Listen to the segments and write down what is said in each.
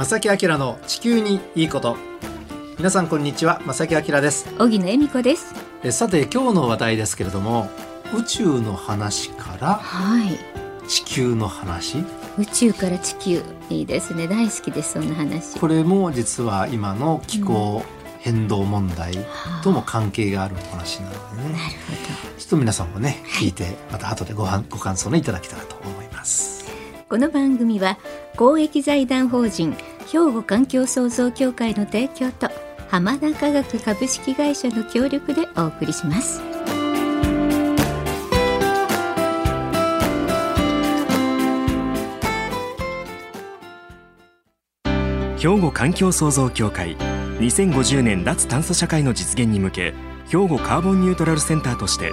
正木明の地球にいいこと。皆さんこんにちは正木明です。荻野恵美子です。えさて今日の話題ですけれども宇宙の話からはい。地球の話。宇宙から地球いいですね。大好きですそんな話。これも実は今の気候変動問題とも関係があるお話なのでね、なるちょっと皆さんもね聞いてまた後でごはんご感想ねいただけたらと思います。ほどこの番組は公益財団法人兵庫環境創造協会の提供と浜田科学株式会社の協力でお送りします。兵庫環境創造協会2050年脱炭素社会の実現に向け兵庫カーボンニュートラルセンターとして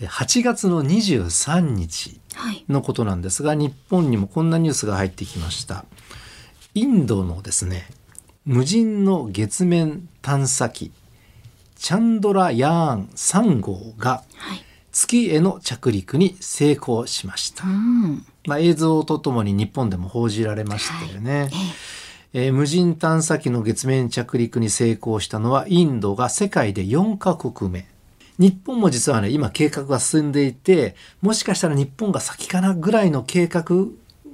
え8月の23日はい。のことなんですが日本にもこんなニュースが入ってきました。インドのですね無人の月面探査機チャンドラヤーン3号がはい。月への着陸に成功しました。う、ん。まあ、映像とともに日本でも報じられましたよね、えー無人探査機の月面着陸に成功したのはインドが世界で4カ国目。日本も実はね今計画が進んでいてもしかしたら日本が先かなぐらいの計画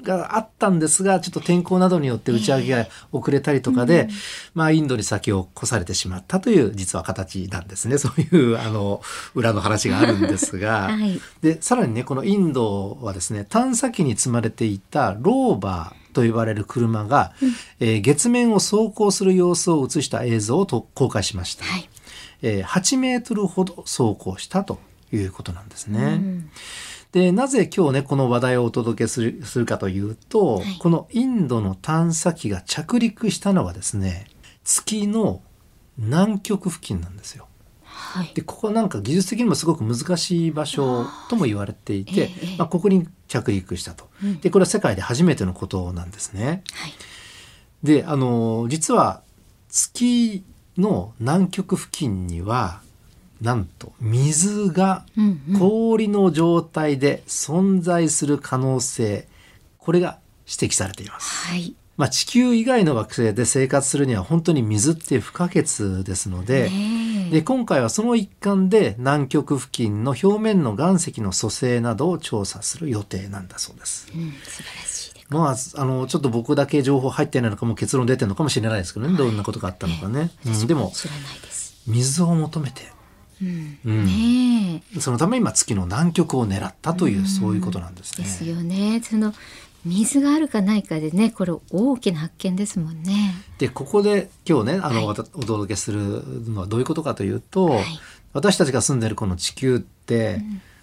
があったんですがちょっと天候などによって打ち上げが遅れたりとかで、まあインドに先を越されてしまったという実は形なんですね。そういうあの裏の話があるんですが、はい。でさらにねこのインドはですね探査機に積まれていたローバーと呼ばれる車が、えー月面を走行する様子を映した映像をと公開しました、はい。えー8メートルほど走行したということなんですね。うん。でなぜ今日ねこの話題をお届けするするかというと、はい。このインドの探査機が着陸したのはですね月の南極付近なんですよ。はい。でここはなんか技術的にもすごく難しい場所とも言われていて、ええ。まあ、ここに着陸したと。うんでこれは世界で初めてのことなんですね。はいであの実は月の南極付近にはなんと水がうんうん氷の状態で存在する可能性これが指摘されています。はいまあ、地球以外の惑星で生活するには本当に水って不可欠ですので、ねえで今回はその一環で南極付近の表面の岩石の組成などを調査する予定なんだそうです。うん素晴らしいまあ、あのちょっと僕だけ情報入ってないのかも結論出てるのかもしれないですけどね、どんなことがあったのかね。うんでも水を求めて、ねえ。そのため今月の南極を狙ったという、そういうことなんですね。ですよね。その水があるかないかでねこれ大きな発見ですもんね。でここで今日ねあの、はい。お届けするのはどういうことかというと、はい。私たちが住んでるこの地球って、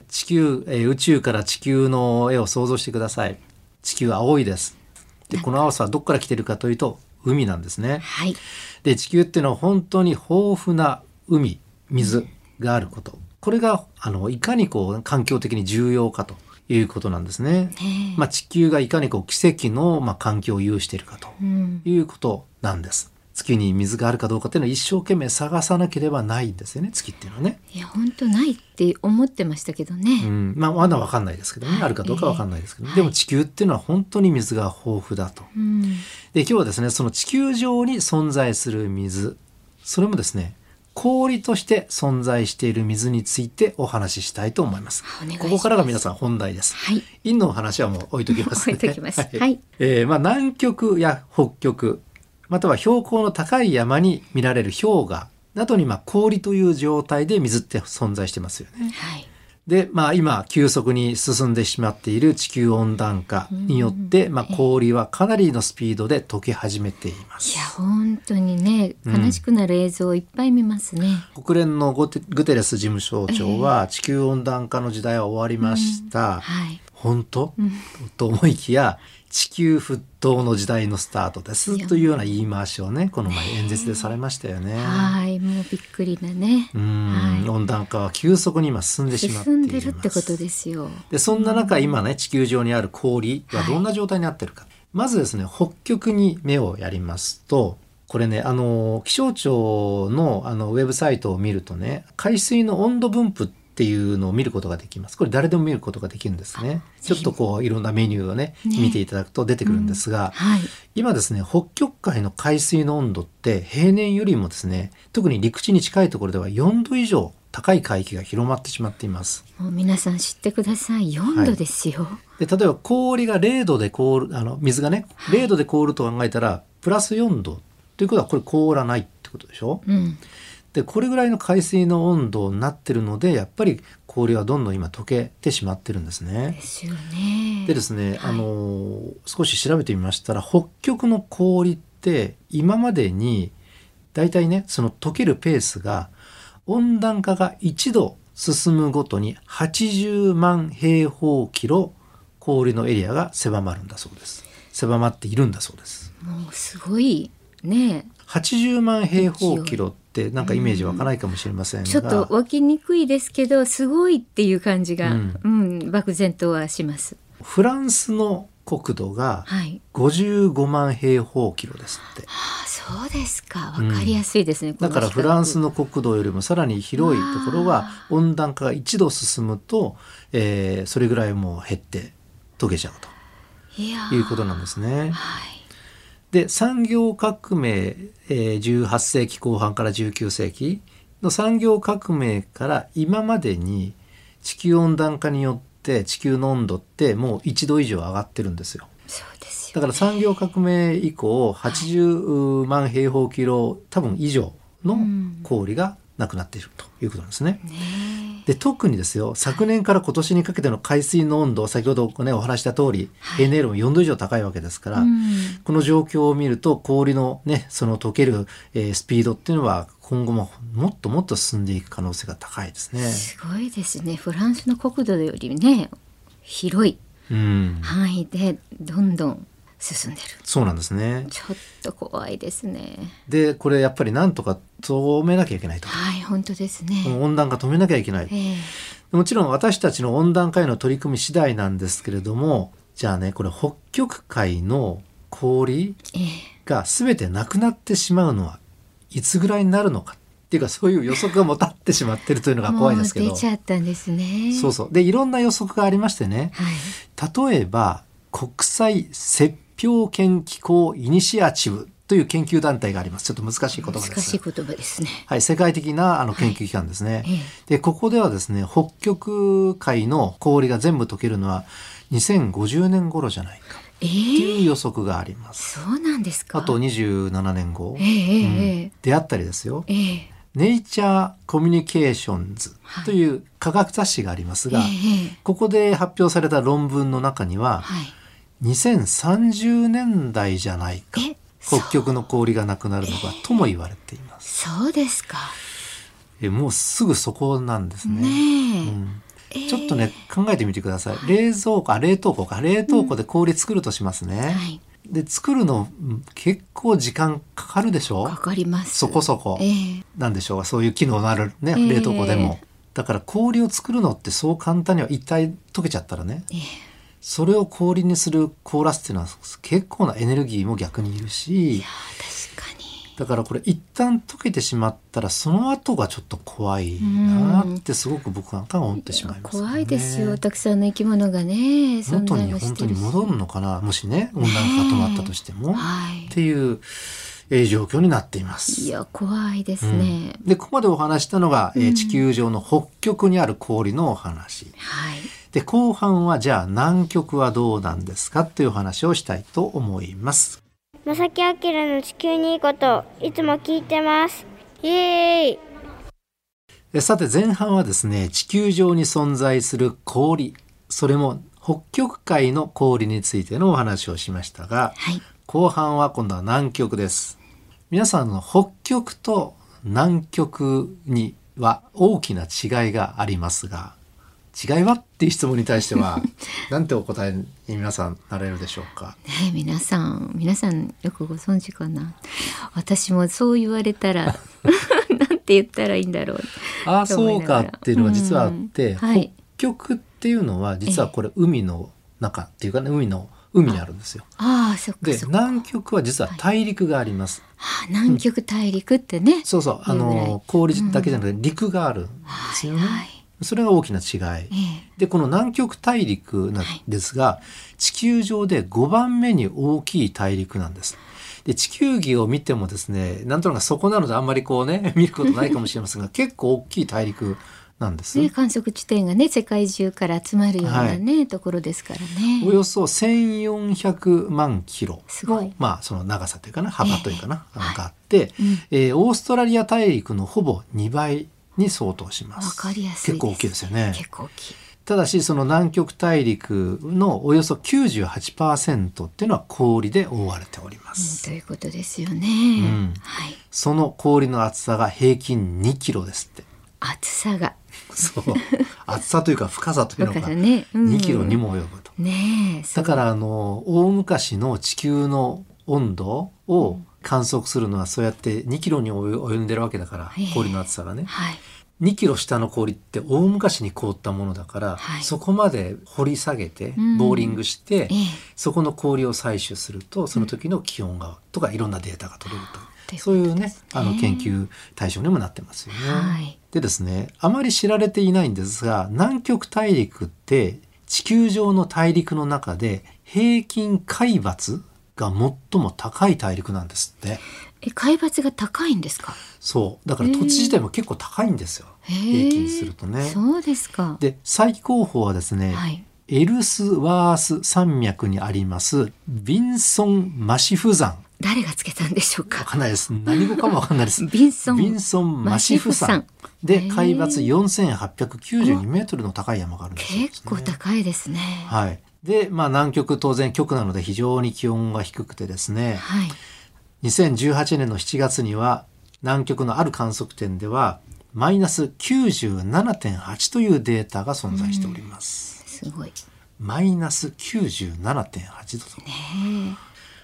地球、えー宇宙から地球の絵を想像してください。地球は青いです。でこの青さはどこから来てるかというと海なんですね。はい。で地球っていうのは本当に豊富な海水があること。これがあのいかにこう環境的に重要かということなんですね。まあ、地球がいかにこう奇跡の、まあ、環境を有しているかとうん。いうことなんです。月に水があるかどうかっていうのは一生懸命探さなければないんですよね月っていうのはね。いや本当ないって思ってましたけどね、うん、まあまだわかんないですけどね、はい。あるかどうかわかんないですけど、ええ。でも地球っていうのは本当に水が豊富だと。うん。で今日はですねその地球上に存在する水。それもですね氷として存在している水についてお話ししたいと思います。ますここからが皆さん本題です。はい陰の話はもう置いときます、ね。置いときますはいえーまあ南極や北極または標高の高い山に見られる氷河などにまあ氷という状態で水って存在してますよね。はいで、まあ今急速に進んでしまっている地球温暖化によって、まあ氷はかなりのスピードで溶け始めています。いや。本当にねうん。悲しくなる映像をいっぱい見ますね、国連のゴテグテレス事務総長は地球温暖化の時代は終わりました。はい。本当、うん。と思いきや地球沸騰の時代のスタートです。というような言い回しをねこの前演説でされましたよね。はいもうびっくりなね。うん、はい。温暖化は急速に今進んでしまっています。進んでるってことですよ。でそんな中今ね地球上にある氷はどんな状態になってるか、まずですね北極に目をやりますとこれねあの気象庁のあのウェブサイトを見るとね海水の温度分布っていうのを見ることができます。これ誰でも見ることができるんですね。ちょっとこういろんなメニューをねね。見ていただくと出てくるんですが、はい。今ですね北極海の海水の温度って平年よりもですね特に陸地に近いところでは4度以上高い海域が広まってしまっています。もう皆さん知ってください。4度ですよ、で例えば氷が0度で凍るあの水がねはい。0度で凍ると考えたらプラス4度。ということはこれ凍らないってことでしょ？うんでこれぐらいの海水の温度になってるのでやっぱり氷はどんどん今溶けてしまってるんですね。で。すよね。でですね、はい。あの少し調べてみましたら北極の氷って今までにだいたいねその溶けるペースが温暖化が1度進むごとに80万平方キロ氷のエリアが狭まるんだそうです。狭まっているんだそうです。もうすごいね80万平方キロってなんかイメージ湧かないかもしれませんが、ちょっと湧きにくいですけどすごいっていう感じが、ううんん漠然とはします。フランスの国土がはい。55万平方キロですって。あそうですか。わかりやすいですね、このだからフランス比の国土よりもさらに広いところは温暖化が1度進むと、えーそれぐらいもう減って溶けちゃう較いいうことなんですね。はいで産業革命、えー18世紀後半から19世紀の産業革命から今までに地球温暖化によって地球の温度ってもう1度以上上がってるんですよ。そうですだよから産業革命以降80万平方キロ多分以上の氷がなくなっているということなんですね。ねで特にですよ昨年から今年にかけての海水の温度先ほど、ね、お話した通り平年よりも4度以上高いわけですから、うん。この状況を見ると氷のねその溶ける、えースピードっていうのは今後ももっともっと進んでいく可能性が高いですね。すごいですね。フランスの国土よりね広いうん、範囲でどんどん進んでる。そうなんですね。ちょっと怖いですね。でこれやっぱりなんとか止めなきゃいけないと。はい本当ですね、温暖化止めなきゃいけない。ええ。もちろん私たちの温暖化への取り組み次第なんですけれどもじゃあねこれ北極海の氷ええ。が全てなくなってしまうのはいつぐらいになるのかっていうかそういう予測がもたってしまってるというのが怖いですけど。もう出ちゃったんですね。そうそう。でいろんな予測がありましてね。はい。例えば国際雪氷研機構イニシアチブという研究団体があります。ちょっと難しい言葉です。難しい言葉ですね。はい、世界的なあの研究機関ですね。ええ。でここではですね北極海の氷が全部溶けるのは2050年頃じゃないか。えっていうえ予測があります。そうなんですか。あと27年後、ええええうん。ええであったりですよ。ええ。ネイチャーコミュニケーションズという科学雑誌がありますが、ええ。ここで発表された論文の中にははい2030年代じゃないか。北極の氷がなくなるのかとも言われています。そうですか。えもうすぐそこなんですね。ねえ、うん。ええちょっとね考えてみてください。冷蔵庫あ冷凍庫か。冷凍庫で氷作るとしますね。はい。で作るのうん結構時間かかるでしょ？かかります。そこそこ、ええ。なんでしょうそういう機能のあるねええ。冷凍庫でも、だから氷を作るのってそう簡単には一体溶けちゃったらね。ええそれを氷にする凍らすっていうのは結構なエネルギーも逆にいるし確かに。だからこれ一旦溶けてしまったらその後がちょっと怖いなってすごく僕なんかは思ってしまいますよね。怖いですよたくさんの生き物がね。存元に本当に戻るのかな？もしね温暖化が止まったとしても、はい。っていう、えー状況になっています。いや怖いですね、でここまでお話したのが、えー地球上の北極にある氷のお話。はいで後半はじゃあ南極はどうなんですかというお話をしたいと思います。正木明の地球にいいこといつも聞いてます。イエーイ。えさて前半はですね地球上に存在する氷。それも北極海の氷についてのお話をしましたがはい。後半は今度は南極です。皆さんの北極と南極には大きな違いがありますが違いは？っていう質問に対しては なんてお答えに皆さんなれるでしょうか？ね皆さん皆さんよくご存知かな？私もそう言われたら なんて言ったらいいんだろう。ああそうからっていうのが実はあって、うんはい。北極っていうのは実はこれ海の中っていうかね海の海にあるんですよ。ああそっかで南極は実は大陸があります。ああ南極大陸ってね、そうそうあいうぐらい。の氷だけじゃなくて陸があるんですよね。はいそれが大きな違い。ええでこの南極大陸なんですが、地球上で5番目に大きい大陸なんです。で地球儀を見てもですねなんとなくそこなのであんまりこうね 見ることないかもしれませんが結構大きい大陸なんです。ね、観測地点がね世界中から集まるようなね、ところですからね。およそ1400万キロすごいまあその長さというかな幅というかな、あのがあって、えーオーストラリア大陸のほぼ2倍に相当します。わかりやすいです結構大きいですよね。結構大きい。ただしその南極大陸のおよそ98%っていうのは氷で覆われておりまうんす。ということですよね。んはい。その氷の厚さが平均2キロですって。厚さがそう。厚さというか深さというのが深さねうん2キロにも及ぶと。ねえ。だからあの大昔の地球の温度を観測するのはそうやって2キロに及んでるわけだからええ。氷の厚さがね。はい。2キロ下の氷って大昔に凍ったものだから、はい。そこまで掘り下げてうん。ボーリングして、ええ。そこの氷を採取するとその時の気温がとかいろんなデータが取れると、そういうねあの研究対象にもなってますよね。はい。でですねあまり知られていないんですが南極大陸って地球上の大陸の中で平均海抜が最も高い大陸なんですってえ海抜が高いんですか？そうだから土地自体も結構高いんですよ平均するとね。そうですか。で最高峰はですね、はい。エルスワース山脈にありますビンソンマシフ山誰がつけたんでしょうわか。かんないです何語かもわかんないです ビンソンビンソンマシフ山で海抜4892メートルの高い山があるんですよ結構高いですね。はい。で、まあ南極当然極なので非常に気温が低くてですね、はい。2018年の7月には南極のある観測点ではマイナス97.8というデータが存在しております。すごい。マイナス97.8度と。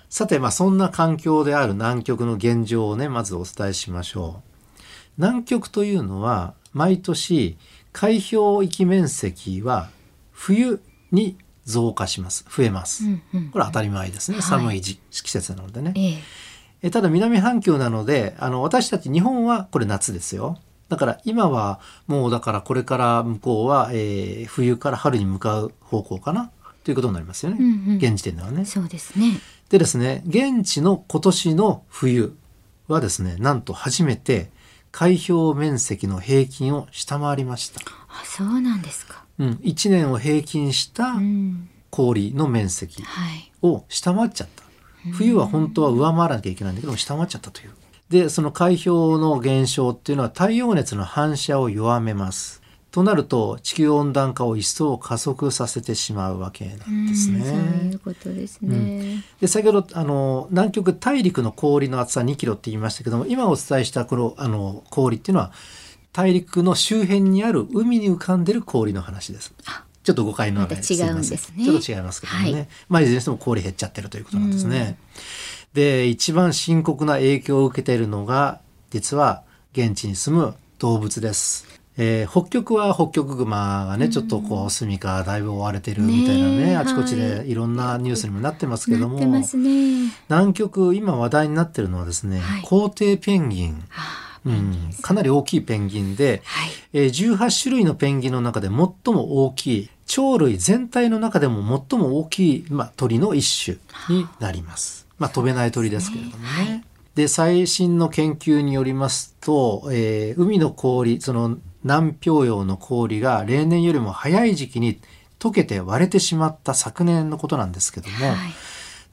さて、まあそんな環境である南極の現状をね、まずお伝えしましょう。南極というのは毎年海氷域面積は冬に増加します。増えます。うんうんこれは当たり前ですね。はい寒い時季節なのでね。ええ。えただ南半球なのであの私たち日本はこれ夏ですよだから今はもうだからこれから向こうは、えー冬から春に向かう方向かな？ということになりますよね、うんうん現時点ではね。そうですね。でですね現地の今年の冬はですねなんと初めて海氷面積の平均を下回りました。あ、そうなんですか。うん、1年を平均したうん。氷の面積はい。を下回っちゃった。冬は本当は上回らなきゃいけないんだけども下回っちゃったという。でその海氷の減少っていうのは太陽熱の反射を弱めます。となると地球温暖化を一層加速させてしまうわけなんですうんそうねいうことですね。で先ほどあの南極大陸の氷の厚さ2キロって言いましたけども今お伝えしたこのあの氷っていうのは大陸の周辺にある海に浮かんでる氷の話です。ちょっと誤解の中また違うんですね。ちょっと違いますけどね。はい。まあいずれにしても氷減っちゃってるということなんですね。で一番深刻な影響を受けているのが実は現地に住む動物です。えー北極は北極熊がねちょっとこう住処だいぶ追われてるみたいなねねえあちこちはでいろんなニュースにもなってますけども、ね。南極今話題になってるのはですね、はい。皇帝ペンギン、あうん、かなり大きいペンギンで、はい。えー18種類のペンギンの中で最も大きい鳥類全体の中でも最も大きい、まあ、鳥の一種になります。まあ、飛べない鳥ですけれどもね。で最新の研究によりますと、えー海の氷その南氷洋の氷が例年よりも早い時期に溶けて割れてしまった昨年のことなんですけども、はい。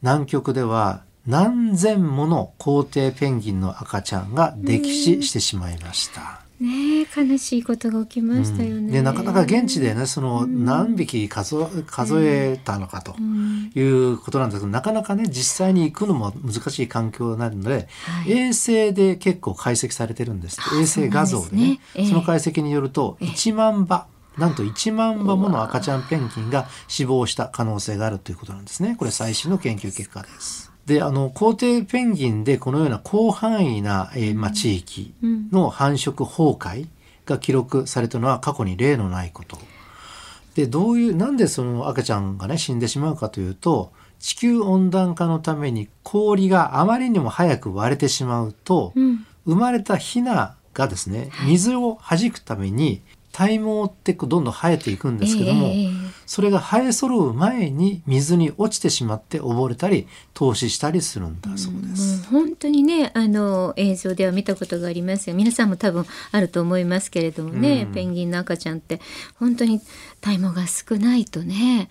南極では何千もの皇帝ペンギンの赤ちゃんが溺死してしまいました。ねえ悲しいことが起きましたよね。でなかなか現地でねその何匹数え数えたのかとうんいうことなんですけどなかなかね実際に行くのも難しい環境になるので、はい。衛星で結構解析されてるんですあ衛星画像でね。ねええその解析によると1万羽なんと1万羽もの赤ちゃんペンギンが死亡した可能性があるということなんですね。これ最新の研究結果ですであの皇帝ペンギンでこのような広範囲な、えーまあ、地域の繁殖崩壊が記録されたのは過去に例のないこと。でどういうなんでその赤ちゃんがね死んでしまうかというと地球温暖化のために氷があまりにも早く割れてしまうと、うん。生まれたヒナがですね水を弾くために体毛ってどんどん生えていくんですけども、ええそれが生え揃う前に水に落ちてしまって溺れたり凍死したりするんだそうでもうす。本当にねあの映像では見たことがありますよ。皆さんも多分あると思いますけれどもね、うん。ペンギンの赤ちゃんって。本当に体毛が少ないとね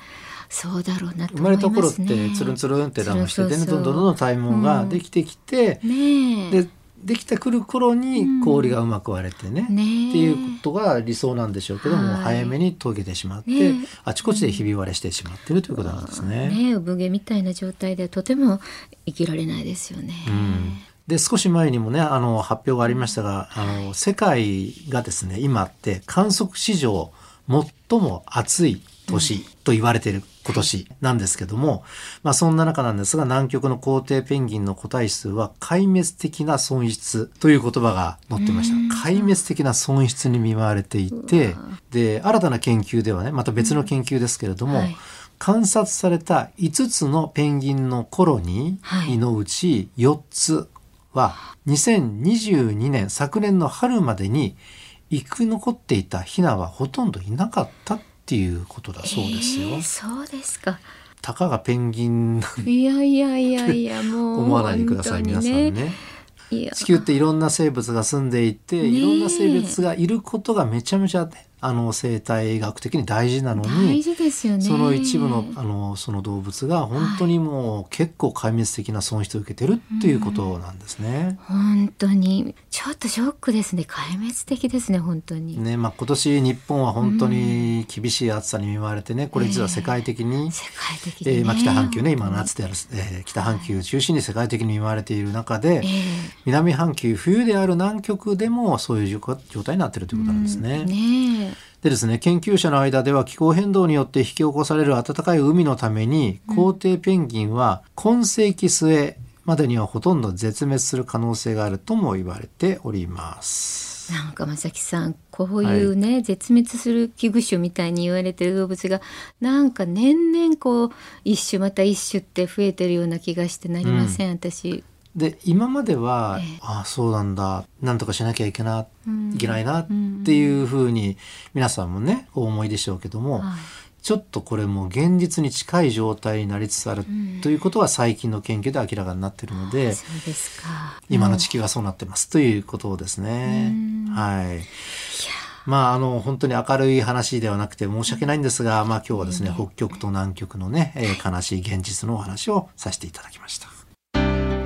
そうだろうなと生ま思いますね。れた頃ってつるんつるんって団子しててねどんどんどんどん体毛ができてきて、ねえ。でできてくる頃に氷がうまく割れてね、ねえ。っていうことが理想なんでしょうけども、はい。早めに溶けてしまって、ねえ。あちこちでひび割れしてしまっているということなんですね。ねえ産毛みたいな状態ではとても生きられないですよね。うん。で少し前にもねあの発表がありましたがあの世界がですね今って観測史上最も暑い年と言われている今年なんですけども、まあそんな中なんですが南極の皇帝ペンギンの個体数は壊滅的な損失という言葉が載ってました。壊滅的な損失に見舞われていてで新たな研究ではねまた別の研究ですけれども、はい。観察された5つのペンギンのコロニーのうち4つは2022年昨年の春までに生き残っていたヒナはほとんどいなかったっていうことだそうですよ。ええそうですか。たかがペンギンいやいやいやいや もう思わないでください、皆さんね。地球っていろんな生物が住んでいて、ねえいろんな生物がいることがめちゃめちゃねあの生態学的に大事なの大に事ですよね。その一部のあのその動物が本当にもう結構壊滅的な損失を受けてるっていうことなんですね。本当に。ちょっとショックですね。壊滅的ですね本当に、ねまあ、今年日本は本当に厳しい暑さに見舞われてねこれ実は世界的に、まあ、北半球ね今夏である、えー北半球中心に世界的に見舞われている中で、ええ。南半球冬である南極でもそういう状状態になっているということなんですね。ねえでですね研究者の間では気候変動によって引き起こされる暖かい海のために皇帝ペンギンは今世紀末までにはほとんど絶滅する可能性があるとも言われております。なんか正木さんこういうね、絶滅する危惧種みたいに言われてる動物がなんか年々こう一種また一種って増えてるような気がしてなりません、私。で今までは、ええ。ああそうなんだ。なんとかしなきゃいけな、うん。いけないなっていうふうに皆さんもねお思いでしょうけども、はい。ちょっとこれも現実に近い状態になりつつあるということは最近の研究で明らかになっているので。今の地球はそうなってますということですね。はい。まあ、あの、本当に明るい話ではなくて申し訳ないんですが、まあ今日はですね、北極と南極のね、えー悲しい現実のお話をさせていただきました。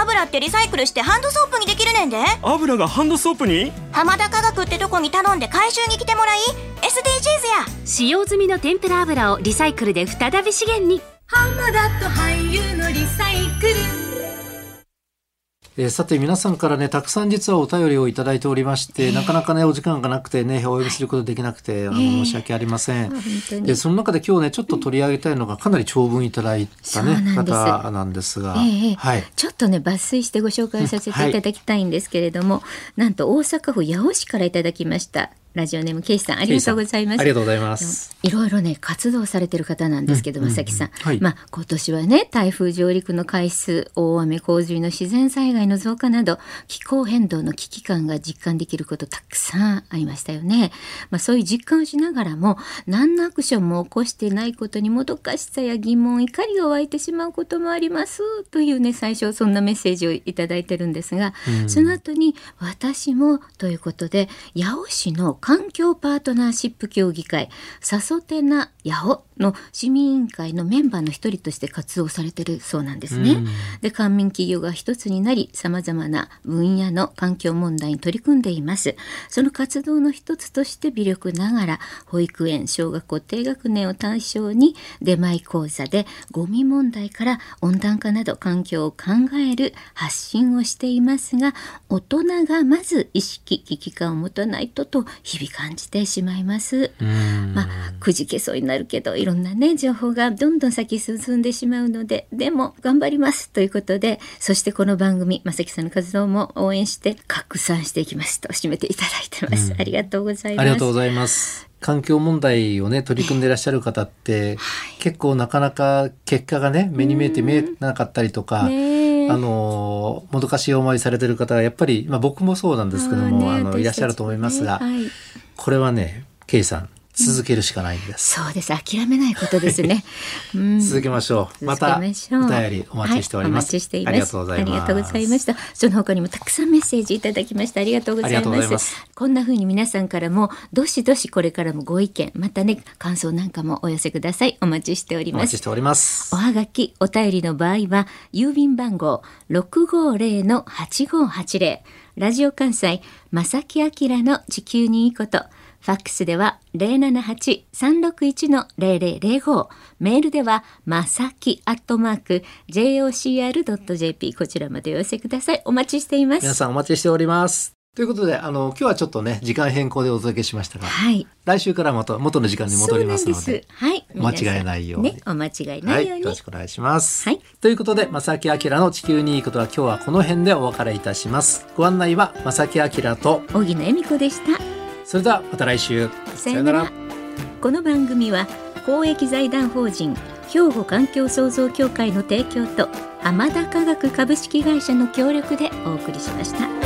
油ってリサイクルしてハンドソープにできるねんで。油がハンドソープに？浜田科学ってとこに頼んで回収に来てもらい SDGs や。使用済みの天ぷら油をリサイクルで再び資源にえーさて皆さんからね、たくさん実はお便りをいただいておりまして、なかなかね、お時間がなくてね、お呼びすることできなくて、あの、申し訳ありません。本当に。で、その中で今日ね、ちょっと取り上げたいのが、かなり長文いただいたね、そうなんです。方なんですが、ええはい。ちょっとね抜粋してご紹介させていただきたいんですけれども、なんと大阪府八尾市からいただきましたラジオネームケイさんありがとうございます。ありがとうございます。いろいろね活動されてる方なんですけど、うんまさきさん、はい。まあ今年はね台風上陸の回数大雨洪水の自然災害の増加など気候変動の危機感が実感できることたくさんありましたよね。まあそういう実感をしながらも何のアクションも起こしてないことにもどかしさや疑問怒りが湧いてしまうこともありますというね最初そんなメッセージをいただいてるんですが、その後に私もということで八尾市の環境パートナーシップ協議会サソテナ八尾の市民委員会のメンバーの一人として活動されてるそうなんですね。で官民企業が一つになりさまざまな分野の環境問題に取り組んでいます。その活動の一つとして微力ながら保育園小学校低学年を対象に出前講座でゴミ問題から温暖化など環境を考える発信をしていますが大人がまず意識危機感を持たないとと日々感じてしまいます。まあくじけそうになるけどいろんなね情報がどんどん先進んでしまうのででも頑張りますということでそしてこの番組正木さんの活動も応援して拡散していきますと締めていただいてます。ありがとうございます。ありがとうございます。環境問題をね取り組んでいらっしゃる方って、結構なかなか結果がね目に見えて見えなかったりとか、ねえあのもどかしい思いされてる方がやっぱり、まあ、僕もそうなんですけどもあ、ねのいらっしゃると思いますが、ねはいこれはねケイさん続けるしかないんです。そうです諦めないことですね。うん続けましょう。またお便りお待ちしております。はい、ます。ありがとうございます。ありがとうございました。その他にもたくさんメッセージいただきました。ありがとうございま。ますすこんな風に皆さんからもどしどしこれからもご意見、またね感想なんかもお寄せください。お待ちしておりますお待ちし。ておりますお。はがき、お便りの場合は、郵便番号650-8580、ラジオ関西、正木明の地球にいいこと、ファックスでは078-361-0005、メールでは、まさきアットマーク、jocr.jp、こちらまでお寄せください。お待ちしています。皆さんお待ちしております。ということで、あの、今日はちょっとね、時間変更でお届けしましたが、はい。来週からまた元の時間に戻りますのではい。お間違いないようにね、お間違いなはいい、ように。よろしくお願いします。はいということで、正木明の地球にいいことは今日はこの辺でお別れいたします。ご案内は正木明と、荻野恵美子でした。それではまた来週。さよなら。この番組は公益財団法人兵庫環境創造協会の提供と浜田科学株式会社の協力でお送りしました。